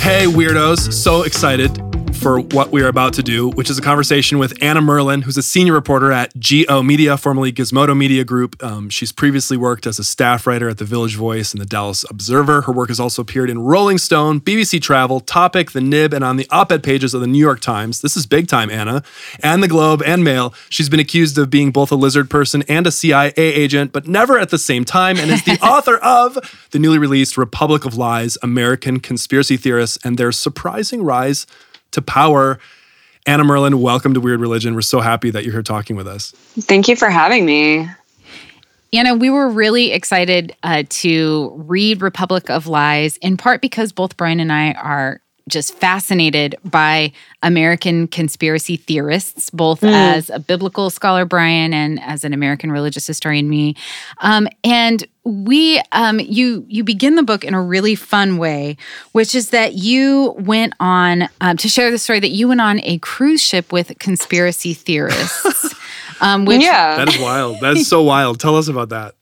Hey, weirdos. So excited for what we are about to do, which is a conversation with Anna Merlan, who's a senior reporter at GO Media, formerly Gizmodo Media Group. Um, she's previously worked as a staff writer at the Village Voice and the Dallas Observer. Her work has also appeared in Rolling Stone, BBC Travel, Topic, The Nib, and on the op ed pages of the New York Times. This is big time, Anna, and the Globe and Mail. She's been accused of being both a lizard person and a CIA agent, but never at the same time, and is the author of the newly released Republic of Lies American Conspiracy Theorists and Their Surprising Rise to power. Anna Merlan, welcome to Weird Religion. We're so happy that you're here talking with us. Thank you for having me. Anna, we were really excited uh, to read Republic of Lies, in part because both Brian and I are just fascinated by American conspiracy theorists, both mm. as a biblical scholar, Brian, and as an American religious historian, me. Um, and we, um, you, you begin the book in a really fun way, which is that you went on um, to share the story that you went on a cruise ship with conspiracy theorists. Um, which, yeah, that is wild. That is so wild. Tell us about that.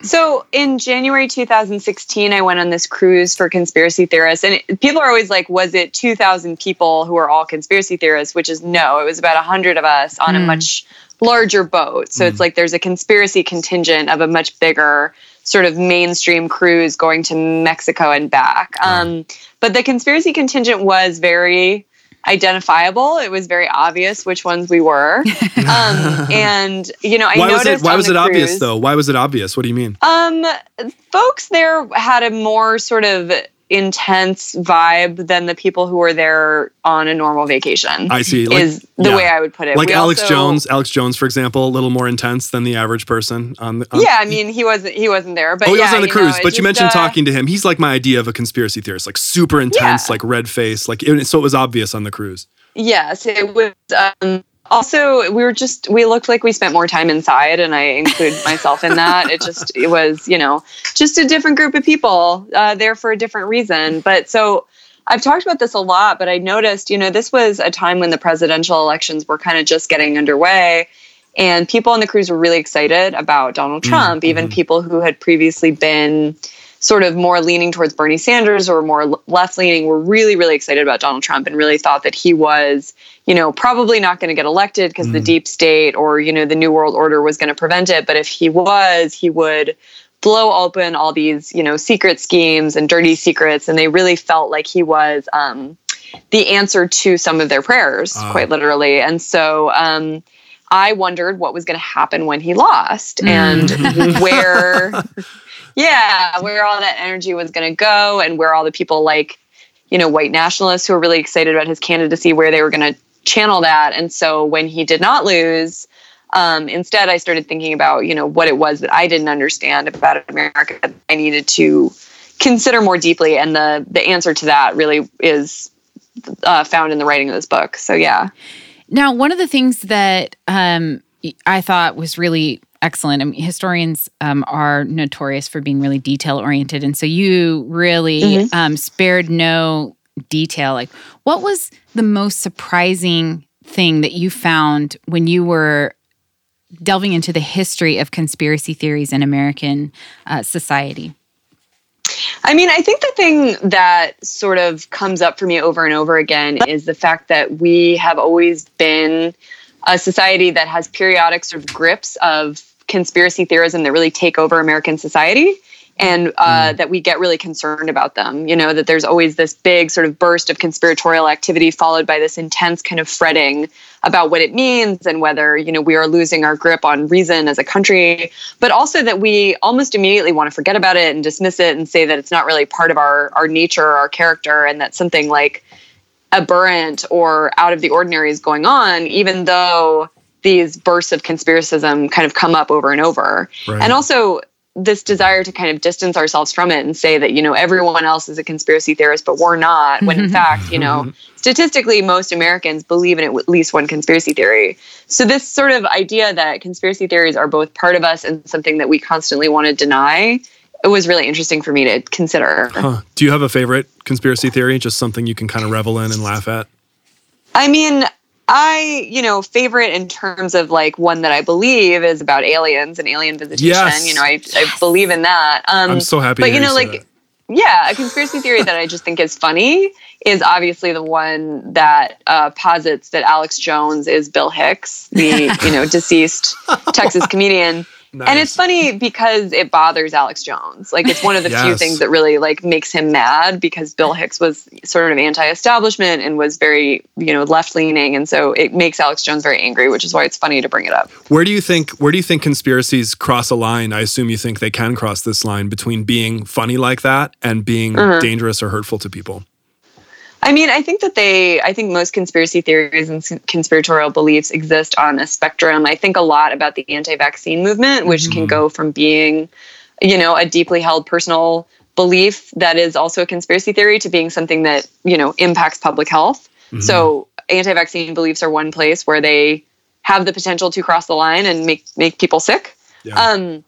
So in January 2016, I went on this cruise for conspiracy theorists, and it, people are always like, "Was it 2,000 people who are all conspiracy theorists?" Which is no, it was about 100 of us on mm. a hmm. much larger boat. So mm. it's hmm. like there's a conspiracy contingent of a much bigger sort of mainstream cruise going to Mexico and back. Um, but the conspiracy contingent was very identifiable. It was very obvious which ones we were. Um, and you know, I why noticed. Was it, why was it cruise, obvious though? Why was it obvious? What do you mean? Um, folks there had a more sort of intense vibe than the people who were there on a normal vacation. I see. Like, is the yeah. way I would put it. Like we Alex also, Jones, Alex Jones, for example, a little more intense than the average person on the. On, yeah, I mean, he wasn't. He wasn't there, but oh, he yeah, was on the cruise. Know, but you mentioned uh, talking to him. He's like my idea of a conspiracy theorist, like super intense, yeah. like red face, like it, so it was obvious on the cruise. Yes, it was. Um, also we were just we looked like we spent more time inside and i include myself in that it just it was you know just a different group of people uh, there for a different reason but so i've talked about this a lot but i noticed you know this was a time when the presidential elections were kind of just getting underway and people on the cruise were really excited about donald mm, trump mm-hmm. even people who had previously been sort of more leaning towards Bernie Sanders or more left leaning were really, really excited about Donald Trump and really thought that he was, you know, probably not going to get elected because mm. the deep state or, you know, the New World Order was going to prevent it. But if he was, he would blow open all these, you know, secret schemes and dirty secrets. And they really felt like he was um, the answer to some of their prayers, uh. quite literally. And so, um, I wondered what was going to happen when he lost mm. and where yeah, where all that energy was going to go and where all the people like, you know, white nationalists who were really excited about his candidacy, where they were going to channel that. And so when he did not lose, um, instead, I started thinking about, you know, what it was that I didn't understand about America that I needed to consider more deeply. And the the answer to that really is uh, found in the writing of this book. So yeah. Now, one of the things that um, I thought was really excellent. I mean, historians um, are notorious for being really detail oriented, and so you really mm-hmm. um, spared no detail. Like, what was the most surprising thing that you found when you were delving into the history of conspiracy theories in American uh, society? I mean, I think the thing that sort of comes up for me over and over again is the fact that we have always been a society that has periodic sort of grips of conspiracy theorism that really take over American society and uh, mm. that we get really concerned about them. You know, that there's always this big sort of burst of conspiratorial activity followed by this intense kind of fretting about what it means and whether, you know, we are losing our grip on reason as a country, but also that we almost immediately want to forget about it and dismiss it and say that it's not really part of our, our nature or our character and that something like aberrant or out of the ordinary is going on, even though these bursts of conspiracism kind of come up over and over. Right. And also this desire to kind of distance ourselves from it and say that, you know, everyone else is a conspiracy theorist, but we're not, when in mm-hmm. fact, you know, mm-hmm. statistically, most Americans believe in at least one conspiracy theory. So, this sort of idea that conspiracy theories are both part of us and something that we constantly want to deny. It was really interesting for me to consider. Huh. Do you have a favorite conspiracy theory? Just something you can kind of revel in and laugh at? I mean, I, you know, favorite in terms of like one that I believe is about aliens and alien visitation. Yes. You know, I, I believe in that. Um, I'm so happy. but to you know, like, that. yeah, a conspiracy theory that I just think is funny is obviously the one that uh, posits that Alex Jones is Bill Hicks, the you know deceased Texas comedian. And it's funny because it bothers Alex Jones. Like it's one of the few things that really like makes him mad because Bill Hicks was sort of anti-establishment and was very, you know, left-leaning and so it makes Alex Jones very angry, which is why it's funny to bring it up. Where do you think where do you think conspiracies cross a line? I assume you think they can cross this line between being funny like that and being Mhm. dangerous or hurtful to people. I mean, I think that they, I think most conspiracy theories and conspiratorial beliefs exist on a spectrum. I think a lot about the anti vaccine movement, which can Mhm. go from being, you know, a deeply held personal belief that is also a conspiracy theory to being something that, you know, impacts public health. Mhm. So anti vaccine beliefs are one place where they have the potential to cross the line and make, make people sick. Yeah. Um,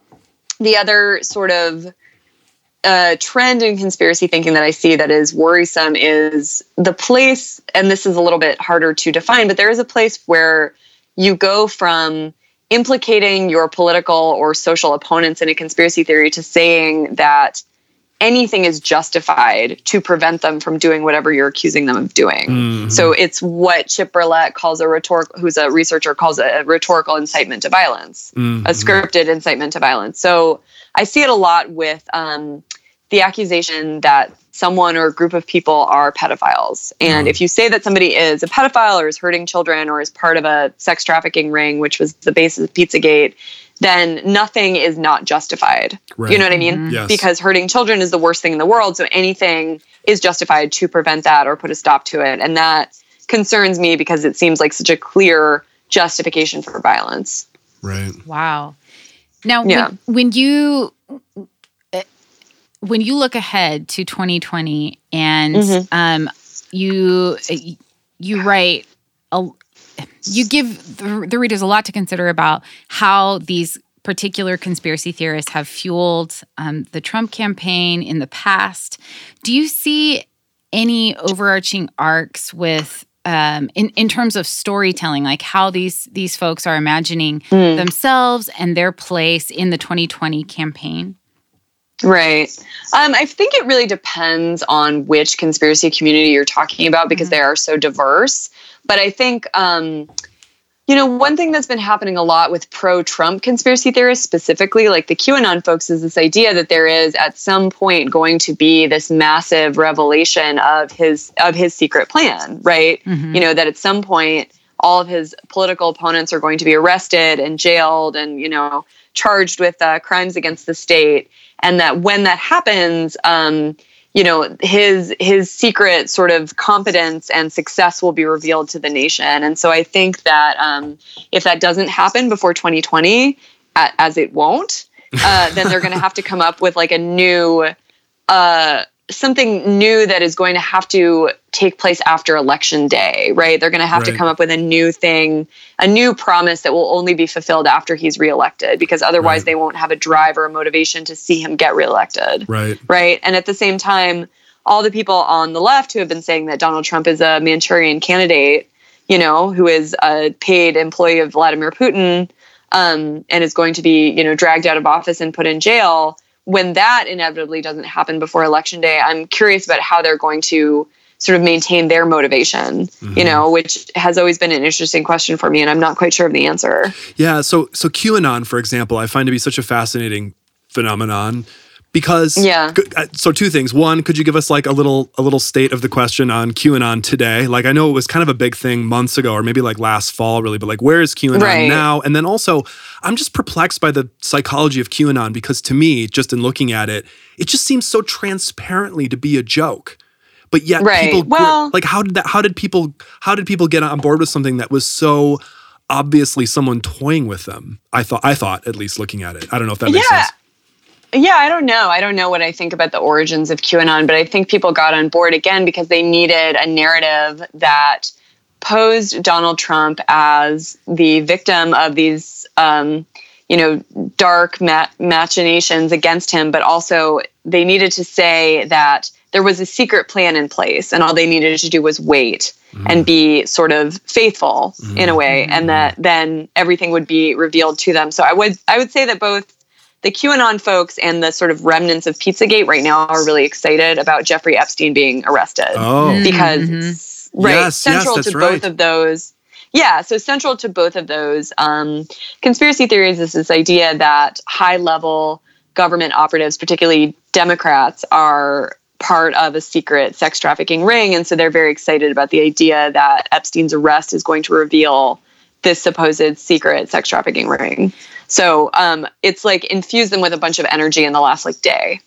the other sort of uh, trend in conspiracy thinking that I see that is worrisome is the place, and this is a little bit harder to define, but there is a place where you go from implicating your political or social opponents in a conspiracy theory to saying that anything is justified to prevent them from doing whatever you're accusing them of doing. Mhm. So it's what Chip Berlet calls a rhetorical, who's a researcher, calls a rhetorical incitement to violence Mhm. a scripted incitement to violence. So I see it a lot with um, the accusation that someone or a group of people are pedophiles. And Mm. if you say that somebody is a pedophile or is hurting children or is part of a sex trafficking ring, which was the basis of Pizzagate, then nothing is not justified. Right. You know what I mean? Mhm. Yes. Because hurting children is the worst thing in the world. So anything is justified to prevent that or put a stop to it. And that concerns me because it seems like such a clear justification for violence. Right. Wow. Now, Yeah. when, when you uh, when you look ahead to 2020 and Mhm. um, you you write a, you give the, the readers a lot to consider about how these particular conspiracy theorists have fueled um, the Trump campaign in the past. Do you see any overarching arcs with um, in in terms of storytelling, like how these these folks are imagining Mm. themselves and their place in the 2020 campaign? Right. Um, I think it really depends on which conspiracy community you're talking about because Mhm. they are so diverse. But I think, um, you know, one thing that's been happening a lot with pro Trump conspiracy theorists, specifically like the QAnon folks, is this idea that there is at some point going to be this massive revelation of his of his secret plan, right? Mhm. you know that at some point all of his political opponents are going to be arrested and jailed and you know charged with uh, crimes against the state and that when that happens um, you know his his secret sort of competence and success will be revealed to the nation. And so i think that um, if that doesn't happen before 2020 as it won't uh, then they're going to have to come up with like a new uh, something new that is going to have to take place after election day, right? They're going to have to come up with a new thing, a new promise that will only be fulfilled after he's reelected, because otherwise Right. they won't have a drive or a motivation to see him get reelected, Right. right? And at the same time, all the people on the left who have been saying that Donald Trump is a Manchurian candidate, you know, who is a paid employee of Vladimir Putin, um, and is going to be, you know, dragged out of office and put in jail. When that inevitably doesn't happen before election day, I'm curious about how they're going to sort of maintain their motivation, Mhm. you know, which has always been an interesting question for me, and I'm not quite sure of the answer. Yeah. So so QAnon, for example, I find to be such a fascinating phenomenon because Yeah. uh, So two things. One, could you give us like a little a little state of the question on QAnon today? Like I know it was kind of a big thing months ago, or maybe like last fall, really. But like, where is QAnon Right. now? And then also, I'm just perplexed by the psychology of QAnon because to me, just in looking at it, it just seems so transparently to be a joke. But yet, Right. people Well- like how did that? How did people? How did people get on board with something that was so obviously someone toying with them? I thought. I thought at least looking at it. I don't know if that makes Yeah. sense. Yeah, I don't know. I don't know what I think about the origins of QAnon, but I think people got on board again because they needed a narrative that posed Donald Trump as the victim of these, um, you know, dark ma- machinations against him, but also they needed to say that there was a secret plan in place and all they needed to do was wait mm. and be sort of faithful mm. in a way and that then everything would be revealed to them so i would i would say that both the qanon folks and the sort of remnants of pizzagate right now are really excited about jeffrey epstein being arrested oh. because mm-hmm. right yes, central yes, to right. both of those yeah so central to both of those um, conspiracy theories is this idea that high level government operatives particularly democrats are part of a secret sex trafficking ring. And so they're very excited about the idea that Epstein's arrest is going to reveal this supposed secret sex trafficking ring. So um, it's like infused them with a bunch of energy in the last like day.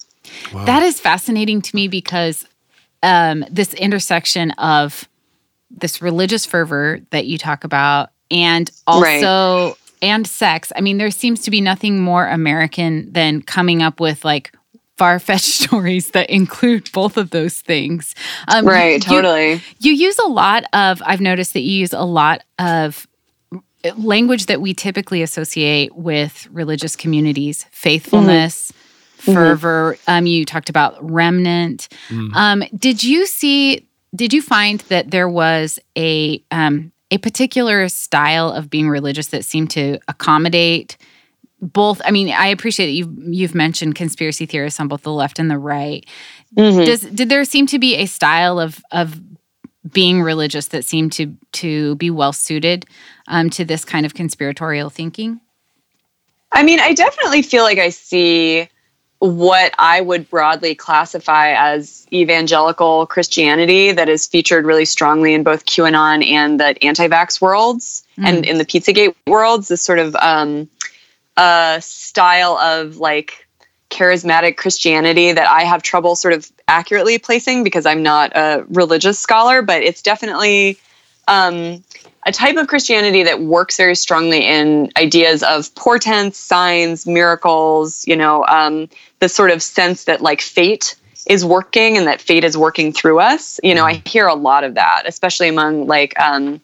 Wow. That is fascinating to me because um, this intersection of this religious fervor that you talk about and also right. and sex. I mean, there seems to be nothing more American than coming up with like far fetched stories that include both of those things. Um, right, totally. You, you use a lot of, I've noticed that you use a lot of language that we typically associate with religious communities faithfulness. Mm-hmm. Fervor. Mm-hmm. Um, you talked about remnant. Mm. Um, did you see? Did you find that there was a um, a particular style of being religious that seemed to accommodate both i mean i appreciate that you've you've mentioned conspiracy theorists on both the left and the right mm-hmm. does did there seem to be a style of of being religious that seemed to to be well suited um, to this kind of conspiratorial thinking i mean i definitely feel like i see what i would broadly classify as evangelical christianity that is featured really strongly in both qanon and the anti-vax worlds mm. and in the pizzagate worlds this sort of um, a style of like charismatic Christianity that I have trouble sort of accurately placing because I'm not a religious scholar, but it's definitely um, a type of Christianity that works very strongly in ideas of portents, signs, miracles, you know, um, the sort of sense that like fate is working and that fate is working through us. You know, I hear a lot of that, especially among like um,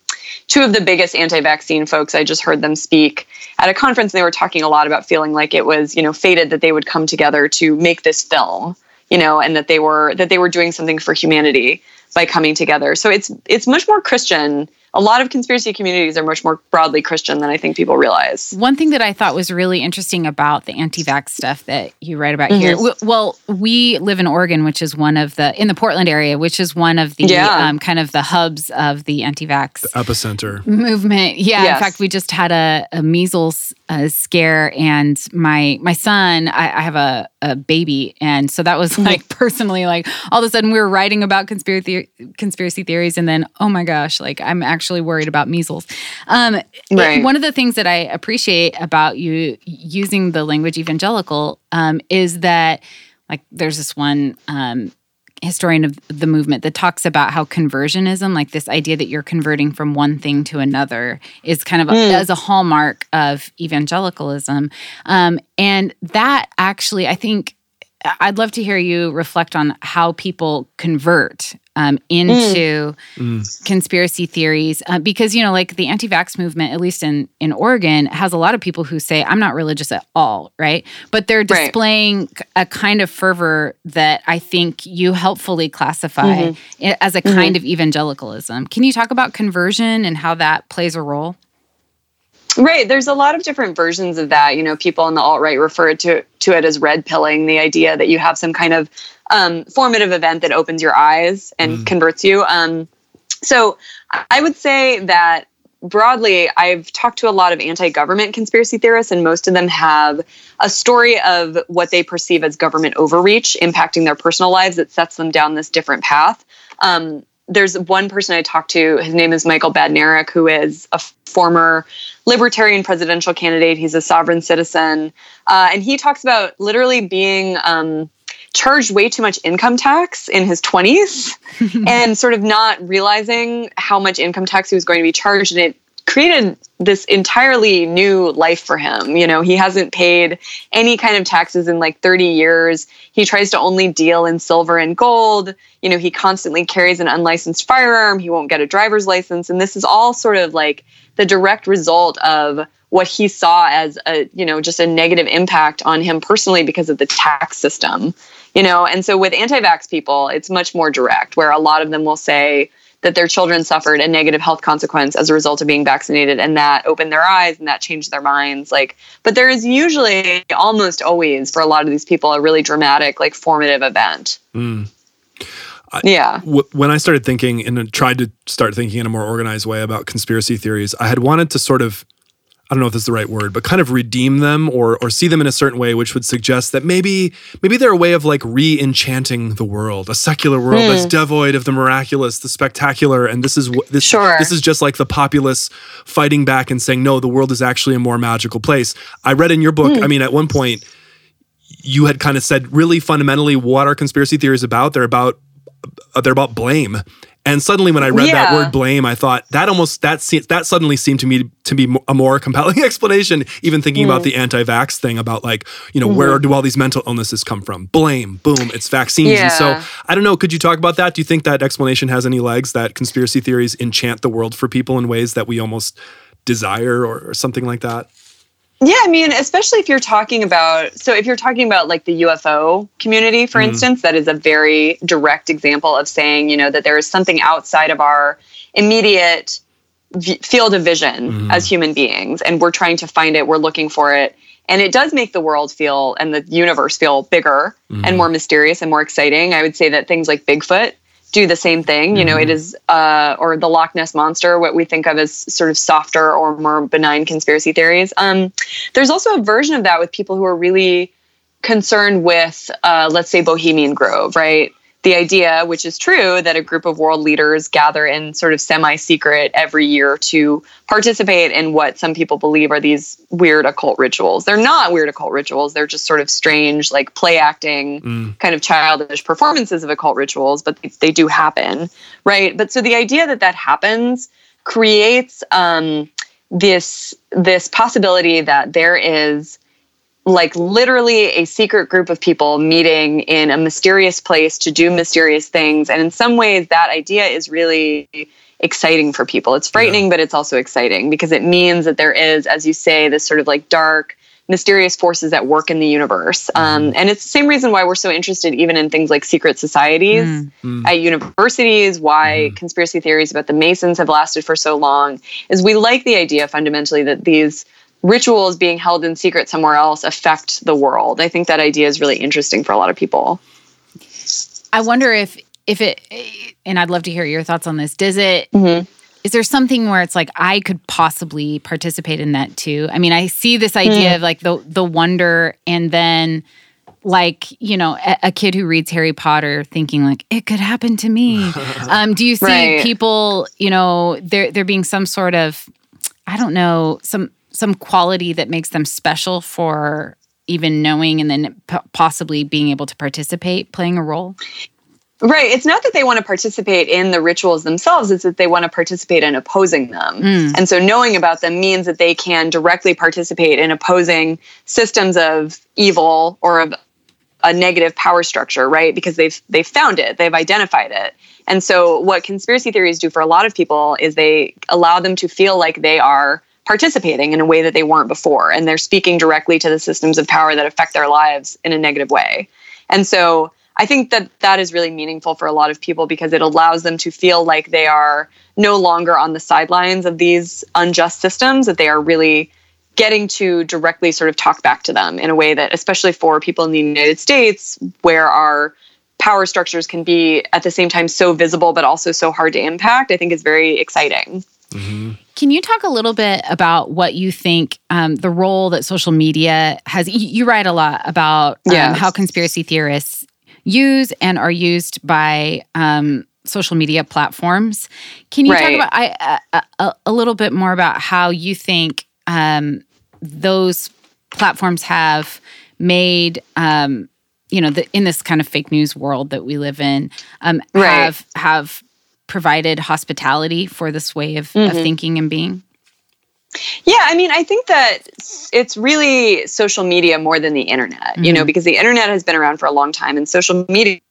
two of the biggest anti-vaccine folks. I just heard them speak at a conference and they were talking a lot about feeling like it was you know fated that they would come together to make this film you know and that they were that they were doing something for humanity by coming together so it's it's much more christian a lot of conspiracy communities are much more broadly Christian than I think people realize. One thing that I thought was really interesting about the anti-vax stuff that you write about mm-hmm. here. Well, we live in Oregon, which is one of the in the Portland area, which is one of the yeah. um, kind of the hubs of the anti-vax the epicenter movement. Yeah, yes. in fact, we just had a, a measles uh, scare, and my my son, I, I have a, a baby, and so that was like personally like all of a sudden we were writing about conspiracy conspiracy theories, and then oh my gosh, like I'm actually actually worried about measles. Um, right. One of the things that I appreciate about you using the language evangelical um, is that, like, there's this one um, historian of the movement that talks about how conversionism, like this idea that you're converting from one thing to another, is kind of a, mm. as a hallmark of evangelicalism. Um, and that actually, I think, I'd love to hear you reflect on how people convert um, into mm. conspiracy theories uh, because you know like the anti-vax movement at least in in oregon has a lot of people who say i'm not religious at all right but they're displaying right. a kind of fervor that i think you helpfully classify mm-hmm. as a kind mm-hmm. of evangelicalism can you talk about conversion and how that plays a role Right. There's a lot of different versions of that. You know, people on the alt right refer to to it as red pilling, the idea that you have some kind of um, formative event that opens your eyes and mm. converts you. Um, so I would say that broadly, I've talked to a lot of anti government conspiracy theorists, and most of them have a story of what they perceive as government overreach impacting their personal lives that sets them down this different path. Um, there's one person I talked to, his name is Michael Badnarik, who is a former libertarian presidential candidate. He's a sovereign citizen. Uh, and he talks about literally being um, charged way too much income tax in his 20s and sort of not realizing how much income tax he was going to be charged. And it created this entirely new life for him. You know, he hasn't paid any kind of taxes in like 30 years. He tries to only deal in silver and gold. You know, he constantly carries an unlicensed firearm. He won't get a driver's license. And this is all sort of like the direct result of what he saw as a you know just a negative impact on him personally because of the tax system you know and so with anti-vax people it's much more direct where a lot of them will say that their children suffered a negative health consequence as a result of being vaccinated and that opened their eyes and that changed their minds like but there is usually almost always for a lot of these people a really dramatic like formative event Mm. I- yeah W- when I started thinking and tried to start thinking in a more organized way about conspiracy theories, I had wanted to sort of, I don't know if this is the right word, but kind of redeem them or or see them in a certain way, which would suggest that maybe maybe they're a way of like re-enchanting the world, a secular world that's hmm. devoid of the miraculous, the spectacular, and this is this Sure. this is just like the populace fighting back and saying no, the world is actually a more magical place. I read in your book, hmm. I mean, at one point you had kind of said really fundamentally what are conspiracy theories about? They're about Uh, they're about blame. And suddenly, when I read that word "blame," I thought that almost that se- that suddenly seemed to me to be a more compelling explanation. Even thinking about the mm. anti-vax thing, about like you know where mm-hmm. do all these mental illnesses come from? Blame, boom, it's vaccines. And so I don't know. Could you talk about that? Do you think that explanation has any legs? That conspiracy theories enchant the world for people in ways that we almost desire, or, or something like that? Yeah, I mean, especially if you're talking about so if you're talking about like the UFO community, for mm-hmm. instance, that is a very direct example of saying, you know, that there is something outside of our immediate v- field of vision mm-hmm. as human beings and we're trying to find it, we're looking for it. And it does make the world feel and the universe feel bigger mm-hmm. and more mysterious and more exciting. I would say that things like Bigfoot do the same thing. You know, it is, uh, or the Loch Ness monster, what we think of as sort of softer or more benign conspiracy theories. Um, there's also a version of that with people who are really concerned with, uh, let's say, Bohemian Grove, right? The idea, which is true, that a group of world leaders gather in sort of semi secret every year to participate in what some people believe are these weird occult rituals. They're not weird occult rituals, they're just sort of strange, like play acting, kind of childish performances of occult rituals, but they, they do happen, right? But so the idea that that happens creates um, this this possibility that there is like literally a secret group of people meeting in a mysterious place to do mysterious things. And in some ways that idea is really exciting for people. It's frightening but it's also exciting because it means that there is as you say this sort of like dark mysterious forces at work in the universe. Mm-hmm. Um, and it's the same reason why we're so interested even in things like secret societies mm. Mm. at universities why mm-hmm. conspiracy theories about the masons have lasted for so long is we like the idea fundamentally that these rituals being held in secret somewhere else affect the world. I think that idea is really interesting for a lot of people. I wonder if if it and I'd love to hear your thoughts on this. Does it is Mhm. there something where it's like I could possibly participate in that too? I mean, I see this idea of like the the wonder and then like you know a, a kid who reads harry potter thinking like it could happen to me um, do you see Right. people you know there there being some sort of i don't know some some quality that makes them special for even knowing and then p- possibly being able to participate playing a role Right. It's not that they want to participate in the rituals themselves, it's that they want to participate in opposing them. Mm. And so knowing about them means that they can directly participate in opposing systems of evil or of a negative power structure, right? Because they've they've found it, they've identified it. And so what conspiracy theories do for a lot of people is they allow them to feel like they are participating in a way that they weren't before and they're speaking directly to the systems of power that affect their lives in a negative way. And so I think that that is really meaningful for a lot of people because it allows them to feel like they are no longer on the sidelines of these unjust systems, that they are really getting to directly sort of talk back to them in a way that, especially for people in the United States, where our power structures can be at the same time so visible but also so hard to impact, I think is very exciting. Mm-hmm. Can you talk a little bit about what you think um, the role that social media has? You, you write a lot about um, Yes. how conspiracy theorists use and are used by um, social media platforms. Can you talk Right. about I, a, a, a little bit more about how you think um, those platforms have made um, you know the, in this kind of fake news world that we live in um, Right. have have provided hospitality for this way of, of Mhm. thinking and being Yeah, I mean, I think that it's really social media more than the internet, you know, because the internet has been around for a long time and social media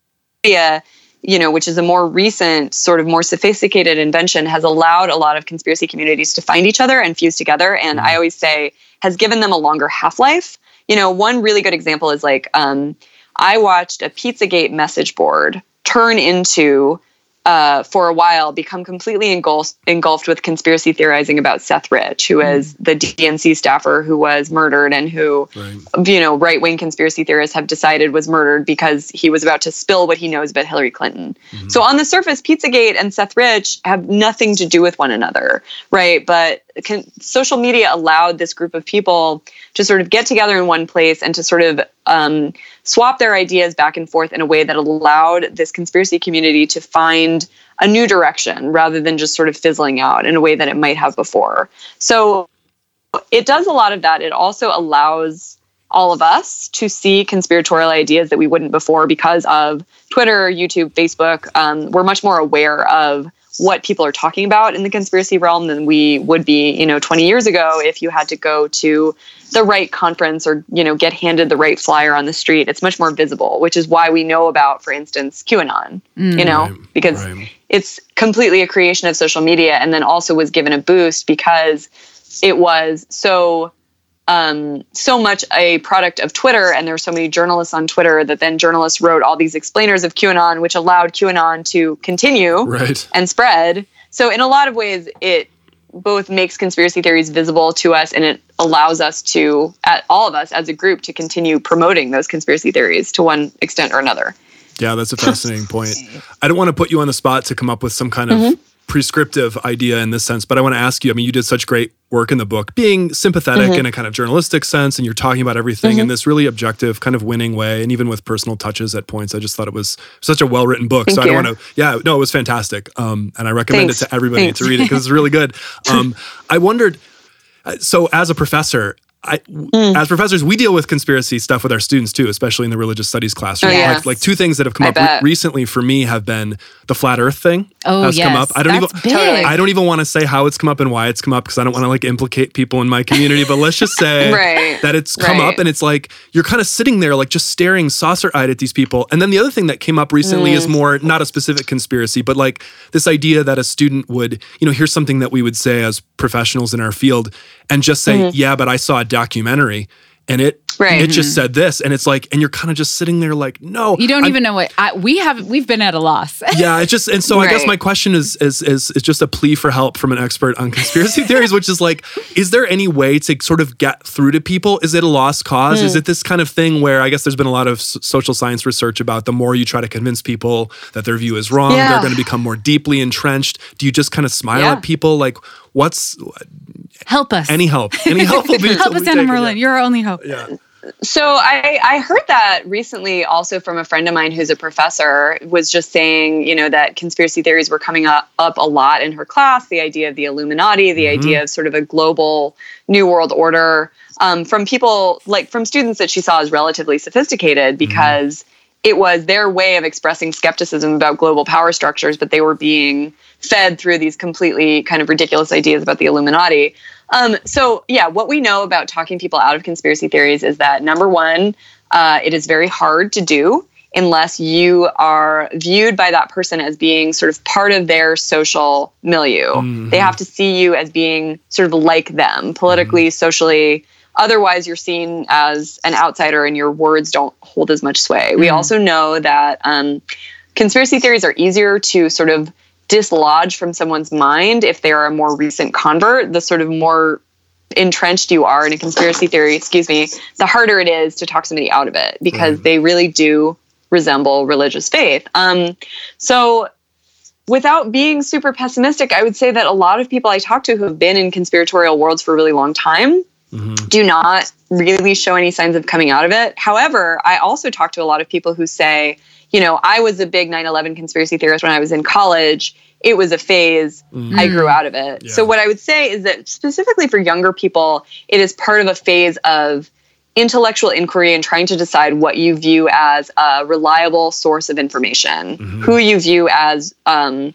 you know, which is a more recent, sort of more sophisticated invention, has allowed a lot of conspiracy communities to find each other and fuse together. And I always say has given them a longer half life. You know, one really good example is like um, I watched a Pizzagate message board turn into uh, for a while become completely engulfed, engulfed with conspiracy theorizing about Seth Rich, who is the DNC staffer who was murdered and who, Right. you know, right wing conspiracy theorists have decided was murdered because he was about to spill what he knows about Hillary Clinton. So on the surface, Pizzagate and Seth Rich have nothing to do with one another, right? But con- social media allowed this group of people to sort of get together in one place and to sort of um, swap their ideas back and forth in a way that allowed this conspiracy community to find a new direction rather than just sort of fizzling out in a way that it might have before. So it does a lot of that. It also allows all of us to see conspiratorial ideas that we wouldn't before because of Twitter, YouTube, Facebook. Um, we're much more aware of what people are talking about in the conspiracy realm than we would be, you know, 20 years ago if you had to go to the right conference or, you know, get handed the right flyer on the street. It's much more visible, which is why we know about, for instance, QAnon, you know, mm. Right, because right. it's completely a creation of social media and then also was given a boost because it was so um, so much a product of Twitter, and there were so many journalists on Twitter that then journalists wrote all these explainers of QAnon, which allowed QAnon to continue Right. and spread. So, in a lot of ways, it both makes conspiracy theories visible to us and it allows us to, at all of us as a group, to continue promoting those conspiracy theories to one extent or another. Yeah, that's a fascinating point. I don't want to put you on the spot to come up with some kind of Mm-hmm. prescriptive idea in this sense, but I want to ask you. I mean, you did such great work in the book, being sympathetic Mm-hmm. in a kind of journalistic sense, and you're talking about everything in this really objective, kind of winning way, and even with personal touches at points. I just thought it was such a well written book. so Thank I don't want to. Yeah, no, it was fantastic, um, and I recommend Thanks. it to everybody Thanks. to read it because it's really good. Um, I wondered. uh, So, as a professor, I, Mm. as professors, we deal with conspiracy stuff with our students too, especially in the religious studies classroom. Oh, yeah. Like, like two things that have come I up re- recently for me have been the flat Earth thing Oh, has come up. I don't That's even big. I don't even want to say how it's come up and why it's come up because I don't want to like implicate people in my community. But let's just say Right. that it's come Right. up and it's like you're kind of sitting there like just staring saucer eyed at these people. And then the other thing that came up recently Mm. is more not a specific conspiracy, but like this idea that a student would, you know, here's something that we would say as professionals in our field and just say, yeah, but I saw a documentary and it Mm-hmm. Right. it just said this and it's like and you're kind of just sitting there like no You don't I'm- even know what I, we have. We've been at a loss. yeah, it's just and so I guess my question is is is is just a plea for help from an expert on conspiracy theories, which is like, is there any way to sort of get through to people? Is it a lost cause? Hmm. Is it this kind of thing where I guess there's been a lot of s- social science research about the more you try to convince people that their view is wrong, they're going to become more deeply entrenched. Do you just kind of smile Yeah. at people? Like, what's Help us. any help? Any help will be Help us, be Anna Merlan. You're our only hope. Yeah. So I, I heard that recently also from a friend of mine who's a professor was just saying, you know, that conspiracy theories were coming up, up a lot in her class, the idea of the Illuminati, the idea of sort of a global new world order um, from people like from students that she saw as relatively sophisticated because it was their way of expressing skepticism about global power structures, but they were being fed through these completely kind of ridiculous ideas about the Illuminati. Um, so, yeah, what we know about talking people out of conspiracy theories is that number one, uh, it is very hard to do unless you are viewed by that person as being sort of part of their social milieu. They have to see you as being sort of like them, politically, socially. Otherwise, you're seen as an outsider and your words don't hold as much sway. We also know that um, conspiracy theories are easier to sort of dislodge from someone's mind if they're a more recent convert. The sort of more entrenched you are in a conspiracy theory, excuse me, the harder it is to talk somebody out of it because Right. they really do resemble religious faith. Um, so, without being super pessimistic, I would say that a lot of people I talk to who have been in conspiratorial worlds for a really long time Mm-hmm. do not really show any signs of coming out of it. However, I also talk to a lot of people who say, you know, I was a big 9 11 conspiracy theorist when I was in college. It was a phase. Mm-hmm. I grew out of it. So, what I would say is that specifically for younger people, it is part of a phase of intellectual inquiry and trying to decide what you view as a reliable source of information, mm-hmm. who you view as um,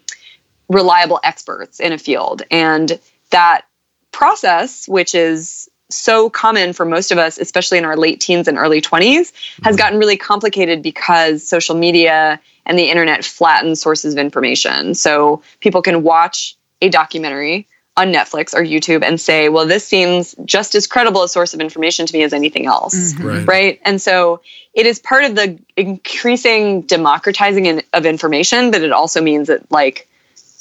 reliable experts in a field. And that process, which is so common for most of us, especially in our late teens and early 20s, has gotten really complicated because social media and the internet flatten sources of information. So people can watch a documentary on Netflix or YouTube and say, well, this seems just as credible a source of information to me as anything else. Mm-hmm. Right. right. And so it is part of the increasing democratizing in, of information, but it also means that like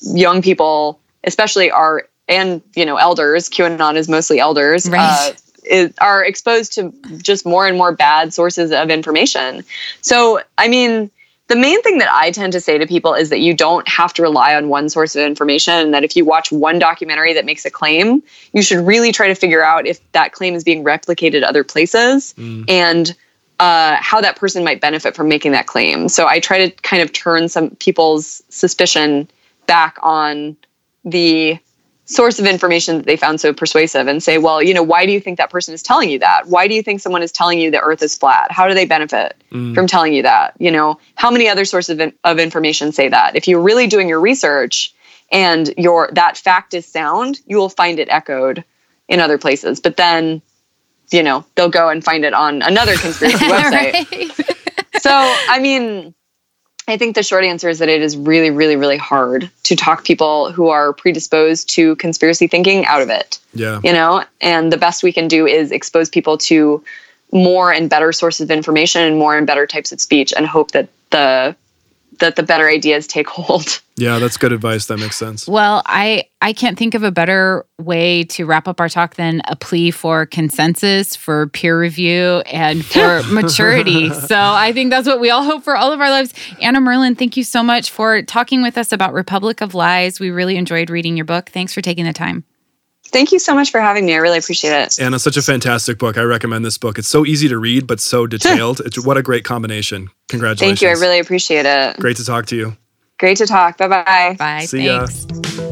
young people, especially are, and you know, elders, QAnon is mostly elders, right. uh, is, are exposed to just more and more bad sources of information. So, I mean, the main thing that I tend to say to people is that you don't have to rely on one source of information, and that if you watch one documentary that makes a claim, you should really try to figure out if that claim is being replicated other places mm. and uh, how that person might benefit from making that claim. So I try to kind of turn some people's suspicion back on the source of information that they found so persuasive and say, well, you know, why do you think that person is telling you that? Why do you think someone is telling you the earth is flat? How do they benefit mm. from telling you that? You know, how many other sources of, of information say that? If you're really doing your research and your that fact is sound, you will find it echoed in other places. But then, you know, they'll go and find it on another conspiracy website. so, I mean, I think the short answer is that it is really, really, really hard to talk people who are predisposed to conspiracy thinking out of it. Yeah. You know, and the best we can do is expose people to more and better sources of information and more and better types of speech and hope that the that the better ideas take hold. Yeah, that's good advice. That makes sense. Well, I I can't think of a better way to wrap up our talk than a plea for consensus, for peer review, and for maturity. So I think that's what we all hope for all of our lives. Anna Merlan, thank you so much for talking with us about Republic of Lies. We really enjoyed reading your book. Thanks for taking the time. Thank you so much for having me. I really appreciate it. Anna, such a fantastic book. I recommend this book. It's so easy to read, but so detailed. it's what a great combination. Congratulations. Thank you. I really appreciate it. Great to talk to you. Great to talk. Bye-bye. Bye. See thanks. ya.